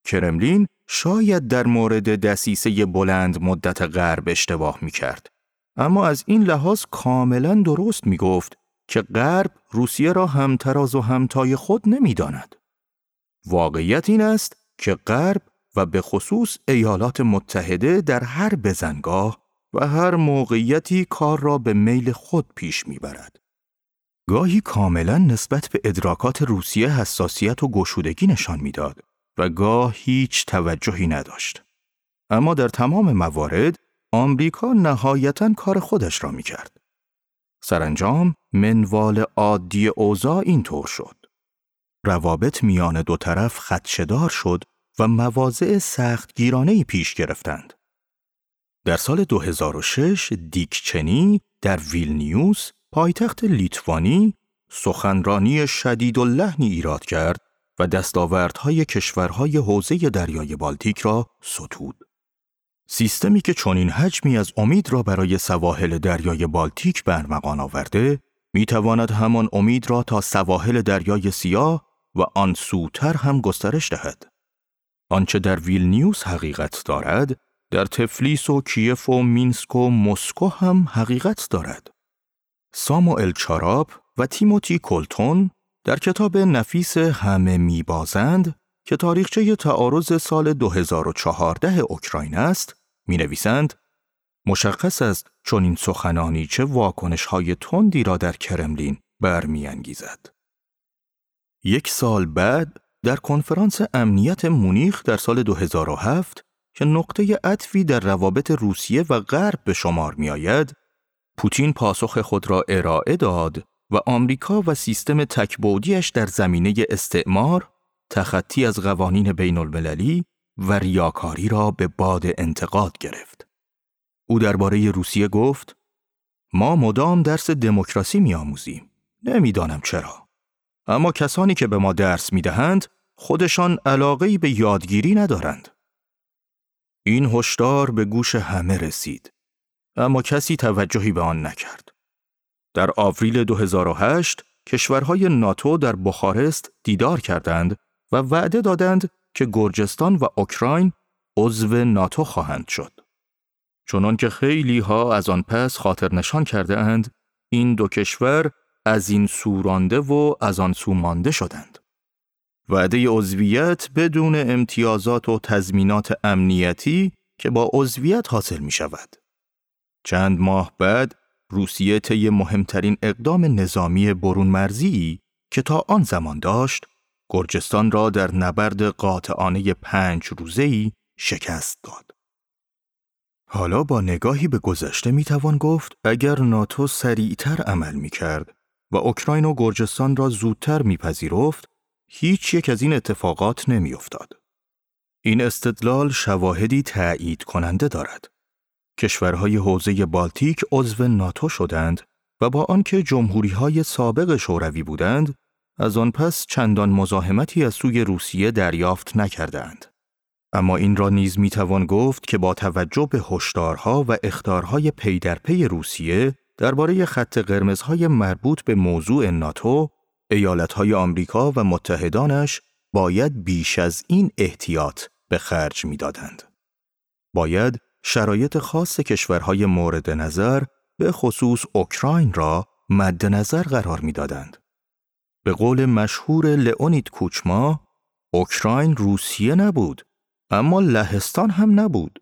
Speaker 2: کرملین شاید در مورد دسیسه بلند مدت غرب اشتباه می کرد. اما از این لحاظ کاملا درست می گفت که غرب روسیه را همتراز و همتای خود نمی‌داند. واقعیت این است که غرب و به خصوص ایالات متحده در هر بزنگاه و هر موقعیتی کار را به میل خود پیش می‌برد. گاهی کاملا نسبت به ادراکات روسیه حساسیت و گشودگی نشان می‌داد و گاه هیچ توجهی نداشت. اما در تمام موارد آمریکا نهایتا کار خودش را می‌کرد. سرانجام منوال عادی اوضاع اینطور شد. روابط میان دو طرف خدشدار شد و مواضع سخت گیرانه پیش گرفتند. در سال 2006 دیکچنی در ویلنیوس پایتخت لیتوانی سخنرانی شدیداللحنی ایراد کرد و دستاوردهای کشورهای حوزه دریای بالتیک را ستود. سیستمی که چنین حجمی از امید را برای سواحل دریای بالتیک به ارمغان آورده، می تواند همان امید را تا سواحل دریای سیاه و آن سوتر هم گسترش دهد. آنچه در ویلنیوس حقیقت دارد، در تفلیس و کیف و مینسک و مسکو هم حقیقت دارد. ساموئل چاراب و تیموتی کلتون در کتاب نفیس همه میبازند که تاریخچه تعارض سال 2014 اوکراین است، می نویسند مشخص است چون این سخنانی چه واکنش های تندی را در کرملین برمیانگیزد. یک سال بعد در کنفرانس امنیت مونیخ در سال 2007 که نقطه عطفی در روابط روسیه و غرب به شمار می آید، پوتین پاسخ خود را ارائه داد و آمریکا و سیستم تکبودیش در زمینه استعمار، تخطی از قوانین بین المللی و ریاکاری را به باد انتقاد گرفت. او درباره روسیه گفت: ما مدام درس دموکراسی می آموزیم. نمی‌دانم چرا. اما کسانی که به ما درس می دهند خودشان علاقه‌ای به یادگیری ندارند. این هشدار به گوش همه رسید. اما کسی توجهی به آن نکرد. در آوریل 2008 کشورهای ناتو در بخارست دیدار کردند و وعده دادند که گرجستان و اوکراین عضو ناتو خواهند شد. چنان که خیلی ها از آن پس خاطر نشان کرده اند، این دو کشور از این سورانده و از آن سو مانده شدند. وعده عضویت بدون امتیازات و تضمینات امنیتی که با عضویت حاصل می شود. چند ماه بعد روسیه طی مهمترین اقدام نظامی برون مرزی که تا آن زمان داشت گرجستان را در نبرد قاطعانه پنج روزه‌ای شکست داد. حالا با نگاهی به گذشته می توان گفت اگر ناتو سریعتر عمل می کرد و اوکراین و گرجستان را زودتر میپذیرفت، هیچ یک از این اتفاقات نمی افتاد. این استدلال شواهدی تأیید کننده دارد. کشورهای حوزه بالتیک عضو ناتو شدند و با آنکه جمهوری های سابق شوروی بودند، از آن پس چندان مزاحمتی از سوی روسیه دریافت نکردند. اما این را نیز می توان گفت که با توجه به هشدارها و اختارهای پی در پی روسیه درباره خط قرمزهای مربوط به موضوع ناتو، ایالتهای آمریکا و متحدانش باید بیش از این احتیاط به خرج می‌دادند. باید شرایط خاص کشورهای مورد نظر به خصوص اوکراین را مد نظر قرار می‌دادند. به قول مشهور لئونید کوچما، اوکراین روسیه نبود، اما لهستان هم نبود.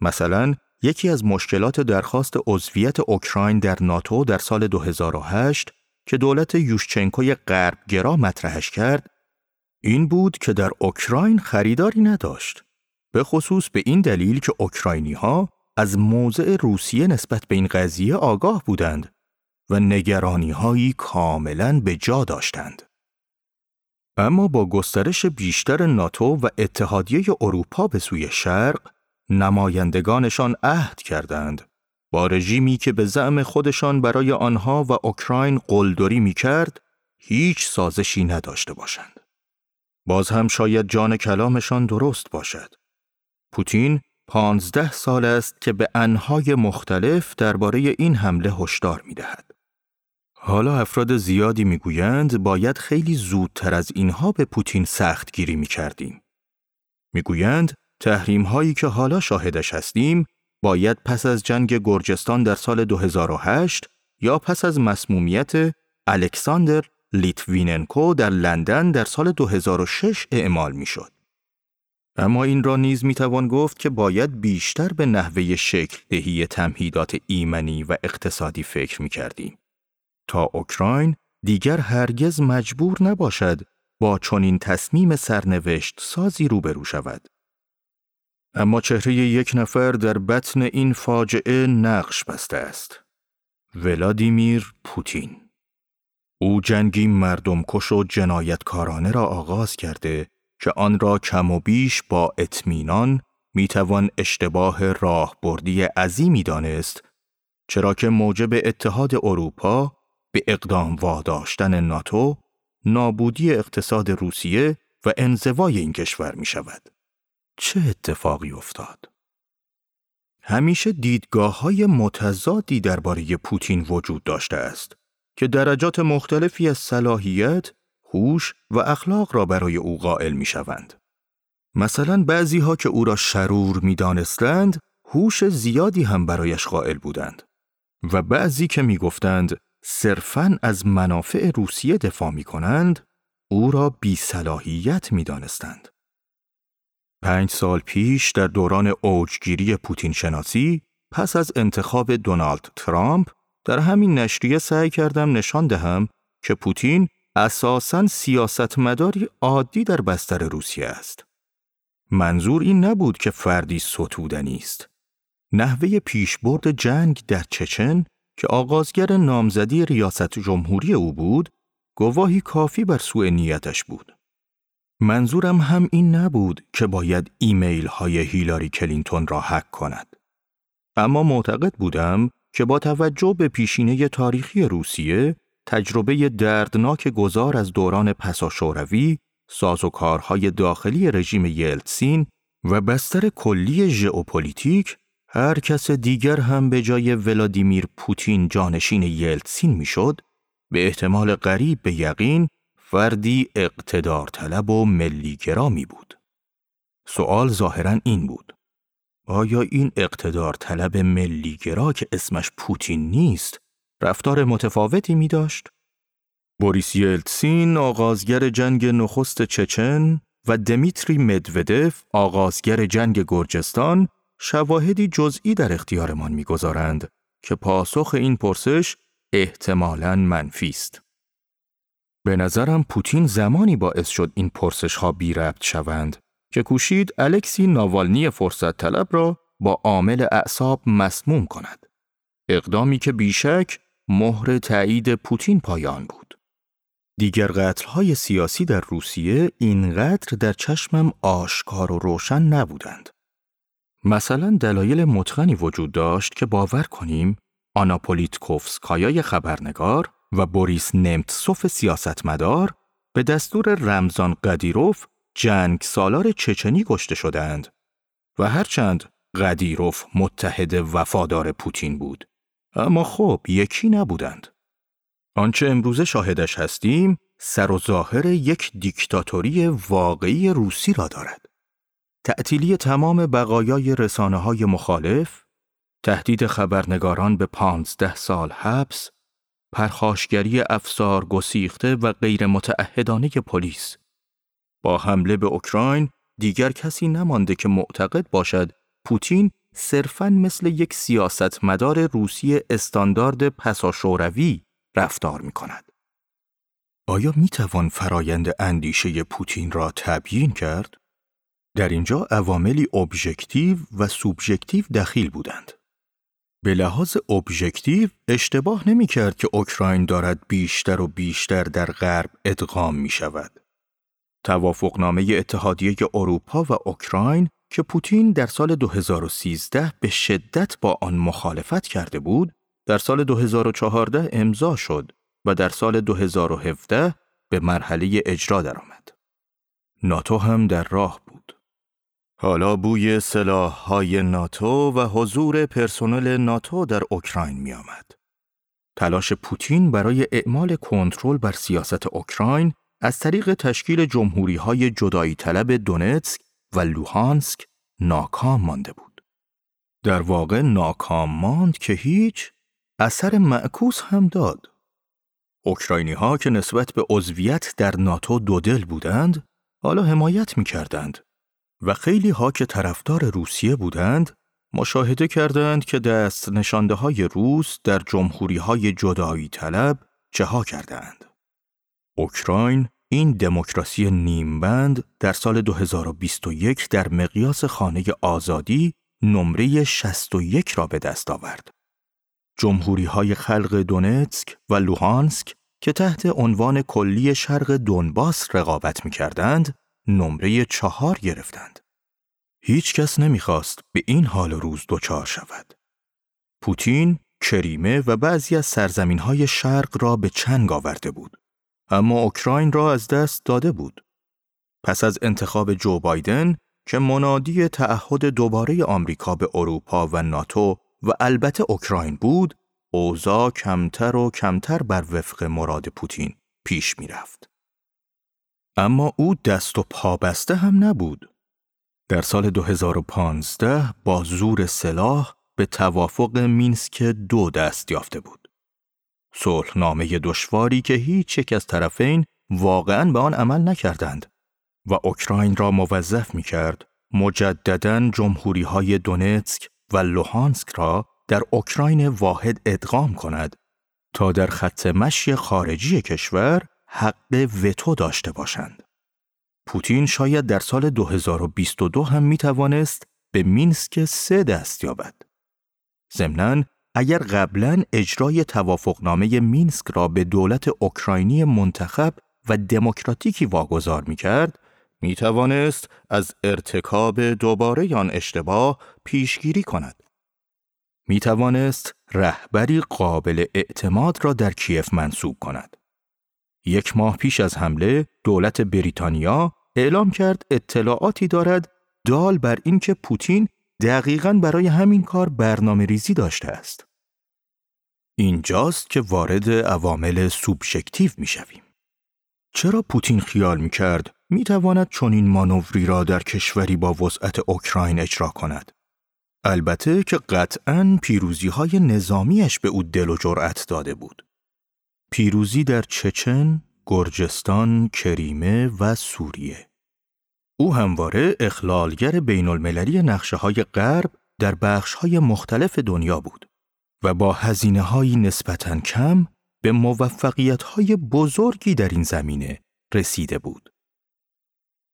Speaker 2: مثلا یکی از مشکلات درخواست عضویت اوکراین در ناتو در سال 2008 که دولت یوشچنکوی غربگرا مطرحش کرد این بود که در اوکراین خریداری نداشت به خصوص به این دلیل که اوکراینی ها از موضع روسیه نسبت به این قضیه آگاه بودند و نگرانی هایی کاملا به جا داشتند. اما با گسترش بیشتر ناتو و اتحادیه اروپا به سوی شرق، نمایندگانشان عهد کردند با رژیمی که به زعم خودشان برای آنها و اوکراین قلدری می کرد، هیچ سازشی نداشته باشند. باز هم شاید جان کلامشان درست باشد. پوتین پانزده سال است که به انهای مختلف درباره این حمله هشدار می دهد. حالا افراد زیادی می‌گویند باید خیلی زودتر از اینها به پوتین سخت گیری می کردیم. می‌گویند تحریم هایی که حالا شاهدش هستیم باید پس از جنگ گرجستان در سال 2008 یا پس از مسمومیت الکساندر لیتویننکو در لندن در سال 2006 اعمال می‌شد. اما این را نیز می توان گفت که باید بیشتر به نحوه شکل دهی تمهیدات ایمنی و اقتصادی فکر می کردیم. تا اوکراین دیگر هرگز مجبور نباشد با چنین تصمیم سرنوشت سازی روبرو شود. اما چهره یک نفر در بطن این فاجعه نقش بسته است. ولادیمیر پوتین او جنگی مردم کش و جنایتکارانه را آغاز کرده که آن را کم و بیش با اطمینان می‌توان اشتباه راهبردی عظیمی دانست چرا که موجب اتحاد اروپا به اقدام واداشتن ناتو نابودی اقتصاد روسیه و انزوای این کشور می شود. چه اتفاقی افتاد؟ همیشه دیدگاه های متضادی درباره پوتین وجود داشته است که درجات مختلفی از صلاحیت، هوش و اخلاق را برای او قائل می شوند. مثلا بعضی ها که او را شرور می دانستند، هوش زیادی هم برایش قائل بودند و بعضی که می گفتند صرفاً از منافع روسیه دفاع می کنند، او را بی صلاحیت می دانستند. پنج سال پیش در دوران اوجگیری پوتین شناسی پس از انتخاب دونالد ترامپ در همین نشریه سعی کردم نشان دهم که پوتین اساساً سیاستمداری عادی در بستر روسیه است. منظور این نبود که فردی ستودنی است. نحوه پیشبرد جنگ در چچن که آغازگر نامزدی ریاست جمهوری او بود، گواهی کافی بر سوء نیتش بود. منظورم هم این نبود که باید ایمیل های هیلاری کلینتون را حک کند. اما معتقد بودم که با توجه به پیشینه تاریخی روسیه، تجربه دردناک گذار از دوران پسا شوروی، سازوکارهای داخلی رژیم یلتسین و بستر کلی ژئوپلیتیک هر کس دیگر هم به جای ولادیمیر پوتین جانشین یلتسین می‌شد به احتمال قریب به یقین فردی اقتدار طلب و ملیگرا می بود. سوال ظاهرا این بود. آیا این اقتدار طلب ملیگرا که اسمش پوتین نیست رفتار متفاوتی می داشت؟ بوریس یلتسین آغازگر جنگ نخست چچن و دمیتری مدودف آغازگر جنگ گرجستان شواهدی جزئی در اختیارمان می‌گذارند که پاسخ این پرسش احتمالاً منفی است. به نظرم پوتین زمانی باعث شد این پرسش ها بی ربط شوند که کوشید الکسی ناوالنی فرصت طلب را با عامل اعصاب مسموم کند. اقدامی که بیشک مهر تایید پوتین پایان بود. دیگر قتلهای سیاسی در روسیه اینقدر در چشمم آشکار و روشن نبودند. مثلا دلایل متقنی وجود داشت که باور کنیم آنا پولیتکوفسکایای خبرنگار و بوریس نمتسوف سیاستمدار به دستور رمزان قدیروف جنگ سالار چچنی کشته شدند و هرچند قدیروف متحد وفادار پوتین بود اما خب یکی نبودند. آنچه امروزه شاهدش هستیم سر و ظاهر یک دیکتاتوری واقعی روسی را دارد. تعطیلی تمام بقایای رسانه های مخالف تهدید خبرنگاران به پانزده سال حبس پرخاشگری افسار گسیخته و غیر متعهدانه پلیس. با حمله به اوکراین دیگر کسی نمانده که معتقد باشد پوتین صرفاً مثل یک سیاستمدار روسی استاندارد پساشوروی رفتار می کند. آیا می توان فرایند اندیشه پوتین را تبیین کرد؟ در اینجا عواملی ابژکتیو و سوبژکتیو دخیل بودند. به لحاظ ابژکتیو اشتباه نمی کرد که اوکراین دارد بیشتر و بیشتر در غرب ادغام می شود. توافقنامه اتحادیه اروپا و اوکراین که پوتین در سال 2013 به شدت با آن مخالفت کرده بود، در سال 2014 امضا شد و در سال 2017 به مرحله اجرا درآمد. ناتو هم در راه بود. حالا بوی های ناتو و حضور پرسنل ناتو در اوکراین می آمد. تلاش پوتین برای اعمال کنترل بر سیاست اوکراین از طریق تشکیل جمهوری های جدایی طلب دونتسک و لوهانسک ناکام مانده بود. در واقع ناکام ماند که هیچ اثر معکوس هم داد. اوکراینی ها که نسبت به عضویت در ناتو دودل بودند، حالا حمایت می کردند و خیلی ها که طرفدار روسیه بودند، مشاهده کردند که دست نشانده های روس در جمهوری های جدایی طلب چه کردند. اوکراین این دموکراسی نیمبند در سال 2021 در مقیاس خانه آزادی نمره 61 را به دست آورد. جمهوری های خلق دونتسک و لوهانسک که تحت عنوان کلی شرق دونباس رقابت می کردند، نمره چهار گرفتند. هیچ کس نمی‌خواست به این حال روز دچار شود. پوتین، کریمه و بعضی از سرزمین های شرق را به چنگ آورده بود. اما اوکراین را از دست داده بود. پس از انتخاب جو بایدن که منادی تعهد دوباره آمریکا به اروپا و ناتو و البته اوکراین بود، اوضاع کمتر و کمتر بر وفق مراد پوتین پیش می رفت. اما او دست و پا بسته هم نبود. در سال 2015 با زور سلاح به توافق مینسک دو دست یافته بود. صلحنامه دشواری که هیچ یک از طرفین واقعا به آن عمل نکردند و اوکراین را موظف می کرد مجددا جمهوری های دونتسک و لوهانسک را در اوکراین واحد ادغام کند تا در خط مشی خارجی کشور حق وتو داشته باشند. پوتین شاید در سال 2022 هم می توانست به مینسک سه دست یابد. ضمناً اگر قبلا اجرای توافقنامه مینسک را به دولت اوکراینی منتخب و دموکراتیکی واگذار می کرد، می توانست از ارتکاب دوباره آن اشتباه پیشگیری کند. می توانست رهبری قابل اعتماد را در کیف منصوب کند. یک ماه پیش از حمله دولت بریتانیا اعلام کرد اطلاعاتی دارد دال بر اینکه پوتین دقیقا برای همین کار برنامه ریزی داشته است. اینجاست که وارد عوامل سوبشکتیو می شویم. چرا پوتین خیال می کرد می تواند چنین مانوری را در کشوری با وسعت اوکراین اجرا کند؟ البته که قطعا پیروزی های نظامیش به او دل و جرأت داده بود. پیروزی در چچن، گرجستان، کریمه و سوریه. او همواره اخلالگر بین المللی نقشه های غرب در بخش های مختلف دنیا بود و با هزینه های نسبتاً کم به موفقیت های بزرگی در این زمینه رسیده بود.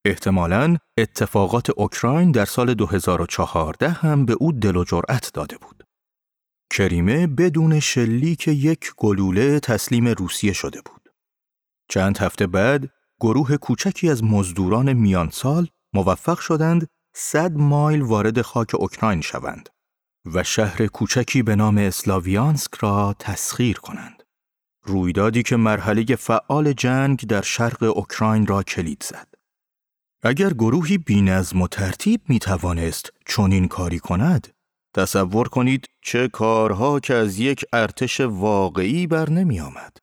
Speaker 2: احتمالاً اتفاقات اوکراین در سال 2014 هم به او دل و جرأت داده بود. کریمه بدون شلیک یک گلوله تسلیم روسیه شده بود. چند هفته بعد گروه کوچکی از مزدوران میان سال موفق شدند صد مایل وارد خاک اوکراین شوند و شهر کوچکی به نام اسلاویانسک را تسخیر کنند. رویدادی که مرحله فعال جنگ در شرق اوکراین را کلید زد. اگر گروهی بینظم و ترتیب می توانست چنین کاری کند، تصور کنید چه کارها که از یک ارتش واقعی بر نمی آمد.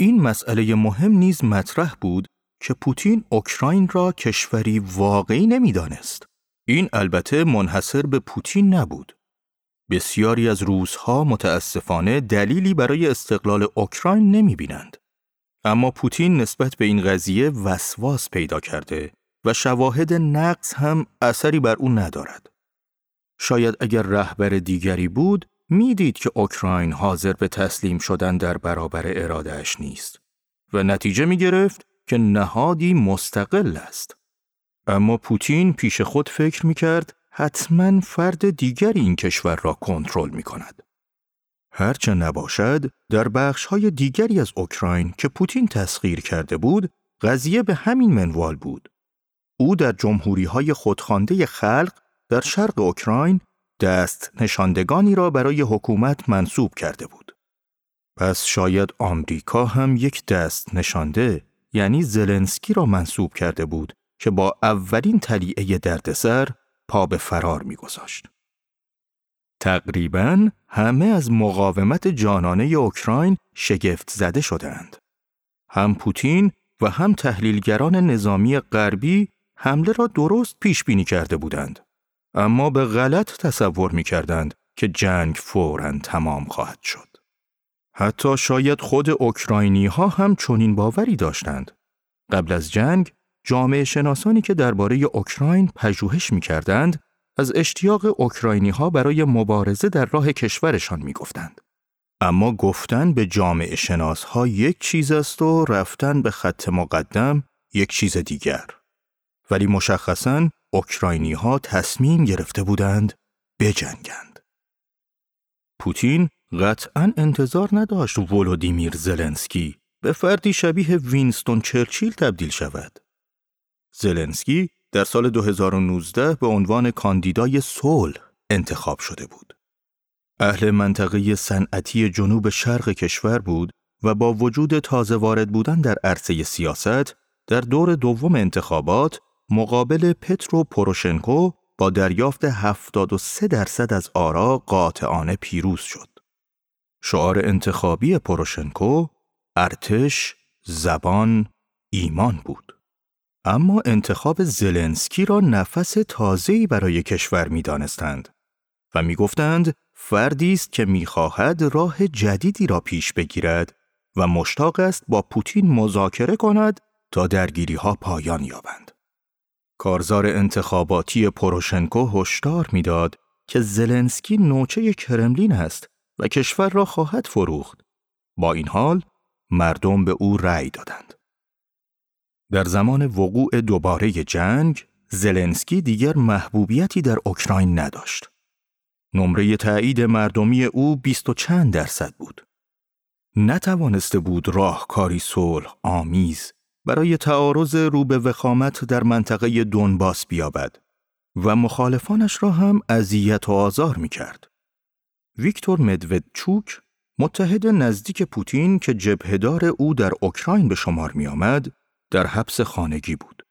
Speaker 2: این مسئله مهم نیز مطرح بود که پوتین اوکراین را کشوری واقعی نمی‌دانست. این البته منحصر به پوتین نبود. بسیاری از روزها متاسفانه دلیلی برای استقلال اوکراین نمی بینند. اما پوتین نسبت به این قضیه وسواس پیدا کرده و شواهد نقص هم اثری بر او ندارد. شاید اگر رهبر دیگری بود می‌دید که اوکراین حاضر به تسلیم شدن در برابر ارادهش نیست و نتیجه می گرفت که نهادی مستقل است. اما پوتین پیش خود فکر می کرد حتما فرد دیگری این کشور را کنترل می کند. هرچه نباشد در بخش های دیگری از اوکراین که پوتین تسخیر کرده بود قضیه به همین منوال بود. او در جمهوری های خودخوانده خلق در شرق اوکراین دست نشاندگانی را برای حکومت منصوب کرده بود. پس شاید آمریکا هم یک دست نشانده یعنی زلنسکی را منصوب کرده بود که با اولین تلیعه دردسر پا به فرار میگذاشت. تقریبا همه از مقاومت جانانه اوکراین شگفت زده شدند. هم پوتین و هم تحلیلگران نظامی غربی حمله را درست پیش بینی کرده بودند. اما به غلط تصور می کردند که جنگ فوراً تمام خواهد شد. حتی شاید خود اوکراینی ها هم چنین باوری داشتند. قبل از جنگ جامعه شناسانی که درباره اوکراین پژوهش می کردند از اشتیاق اوکراینی ها برای مبارزه در راه کشورشان می گفتند. اما گفتن به جامعه شناس ها یک چیز است و رفتن به خط مقدم یک چیز دیگر. ولی مشخصاً اوکراینی ها تصمیم گرفته بودند بجنگند. پوتین قطعا انتظار نداشت ولودیمیر زلنسکی به فردی شبیه وینستون چرچیل تبدیل شود. زلنسکی در سال 2019 به عنوان کاندیدای صلح انتخاب شده بود. اهل منطقه صنعتی جنوب شرق کشور بود و با وجود تازه وارد بودن در عرصه سیاست در دور دوم انتخابات مقابل پترو پوروشنکو با دریافت 73 درصد از آرا قاطعانه پیروز شد. شعار انتخابی پوروشنکو ارتش، زبان، ایمان بود. اما انتخاب زلنسکی را نفس تازه‌ای برای کشور می‌دانستند و می‌گفتند فردی است که می‌خواهد راه جدیدی را پیش بگیرد و مشتاق است با پوتین مذاکره کند تا درگیری‌ها پایان یابند. کارزار انتخاباتی پروشنکو هشدار می‌داد که زلنسکی نوچه کرملین است و کشور را خواهد فروخت. با این حال مردم به او رأی دادند. در زمان وقوع دوباره جنگ، زلنسکی دیگر محبوبیتی در اوکراین نداشت. نمره تایید مردمی او بیست و چند درصد بود. نتوانسته بود راهکاری صلح آمیز برای تعارض رو به وخامت در منطقه دونباس بیابد و مخالفانش را هم اذیت و آزار می کرد. ویکتور مدودچوک متحد نزدیک پوتین که جبهدار او در اوکراین به شمار می آمد، در حبس خانگی بود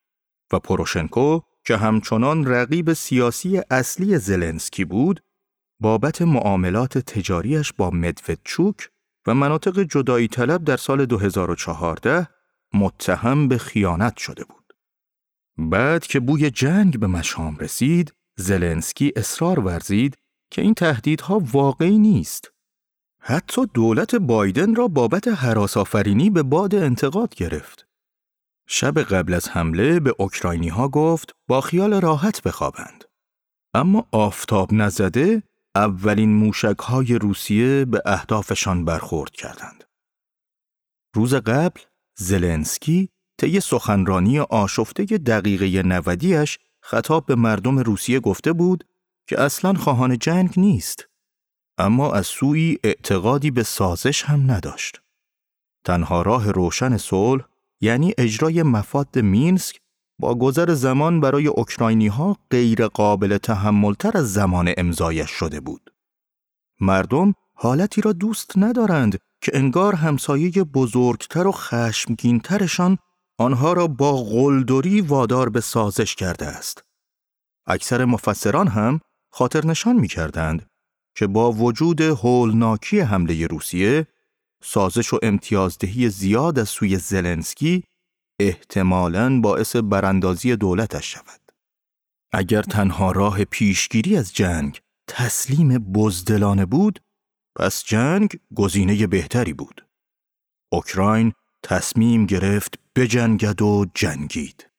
Speaker 2: و پروشنکو که همچنان رقیب سیاسی اصلی زلنسکی بود بابت معاملات تجاریش با مدودچوک و مناطق جدایی طلب در سال 2014 متهم به خیانت شده بود. بعد که بوی جنگ به مشام رسید، زلنسکی اصرار ورزید که این تهدیدها واقعی نیست. حتی دولت بایدن را بابت حراسافرینی به باد انتقاد گرفت. شب قبل از حمله به اوکراینی ها گفت با خیال راحت بخوابند. اما آفتاب نزده اولین موشک های روسیه به اهدافشان برخورد کردند. روز قبل زلنسکی طی سخنرانی آشفته دقیقه نودیش خطاب به مردم روسیه گفته بود که اصلا خواهان جنگ نیست اما از سوی اعتقادی به سازش هم نداشت. تنها راه روشن صلح یعنی اجرای مفاد مینسک با گذر زمان برای اوکراینی ها غیر قابل تحملتر از زمان امضایش شده بود. مردم حالتی را دوست ندارند که انگار همسایه بزرگتر و خشمگینترشان آنها را با قلدری وادار به سازش کرده است. اکثر مفسران هم خاطر نشان می کردند که با وجود هولناکی حمله روسیه سازش و امتیازدهی زیاد از سوی زلنسکی احتمالاً باعث براندازی دولتش شود. اگر تنها راه پیشگیری از جنگ تسلیم بزدلانه بود، پس جنگ گزینه بهتری بود. اوکراین تصمیم گرفت بجنگد و جنگید.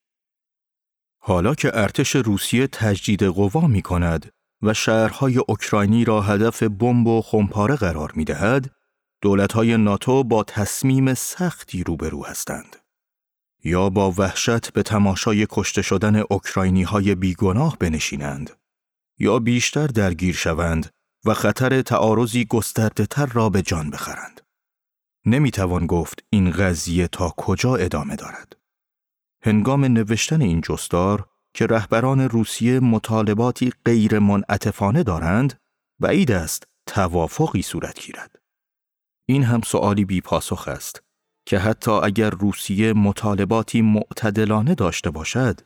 Speaker 2: حالا که ارتش روسیه تجدید قوا می کند و شهرهای اوکراینی را هدف بمب و خمپاره قرار می دهد، دولتهای ناتو با تصمیم سختی روبرو هستند. یا با وحشت به تماشای کشته شدن اوکراینی های بیگناه بنشینند یا بیشتر درگیر شوند و خطر تعارضی گسترده تر را به جان بخرند. نمی‌توان گفت این قضیه تا کجا ادامه دارد. هنگام نوشتن این جستار که رهبران روسیه مطالباتی غیر منعتفانه دارند، بعید است توافقی صورت گیرد. این هم سوالی بی پاسخ است که حتی اگر روسیه مطالباتی معتدلانه داشته باشد،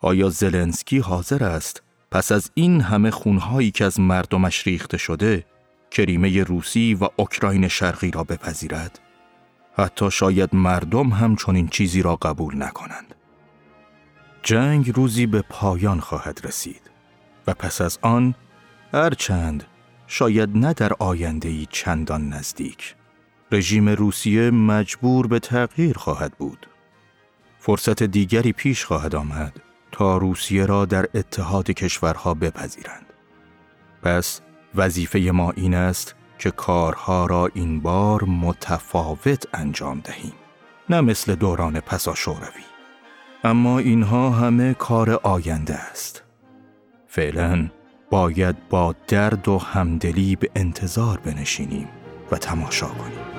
Speaker 2: آیا زلنسکی حاضر است پس از این همه خونهایی که از مردمش ریخته شده کریمه روسی و اوکراین شرقی را بپذیرد؟ حتی شاید مردم هم چنین چیزی را قبول نکنند. جنگ روزی به پایان خواهد رسید و پس از آن هرچند شاید نه در آینده چندان نزدیک. رژیم روسیه مجبور به تغییر خواهد بود. فرصت دیگری پیش خواهد آمد تا روسیه را در اتحاد کشورها بپذیرند. پس وظیفه ما این است که کارها را این بار متفاوت انجام دهیم نه مثل دوران پسا شوروی اما اینها همه کار آینده است. فعلا باید با درد و همدلی به انتظار بنشینیم و تماشا کنیم.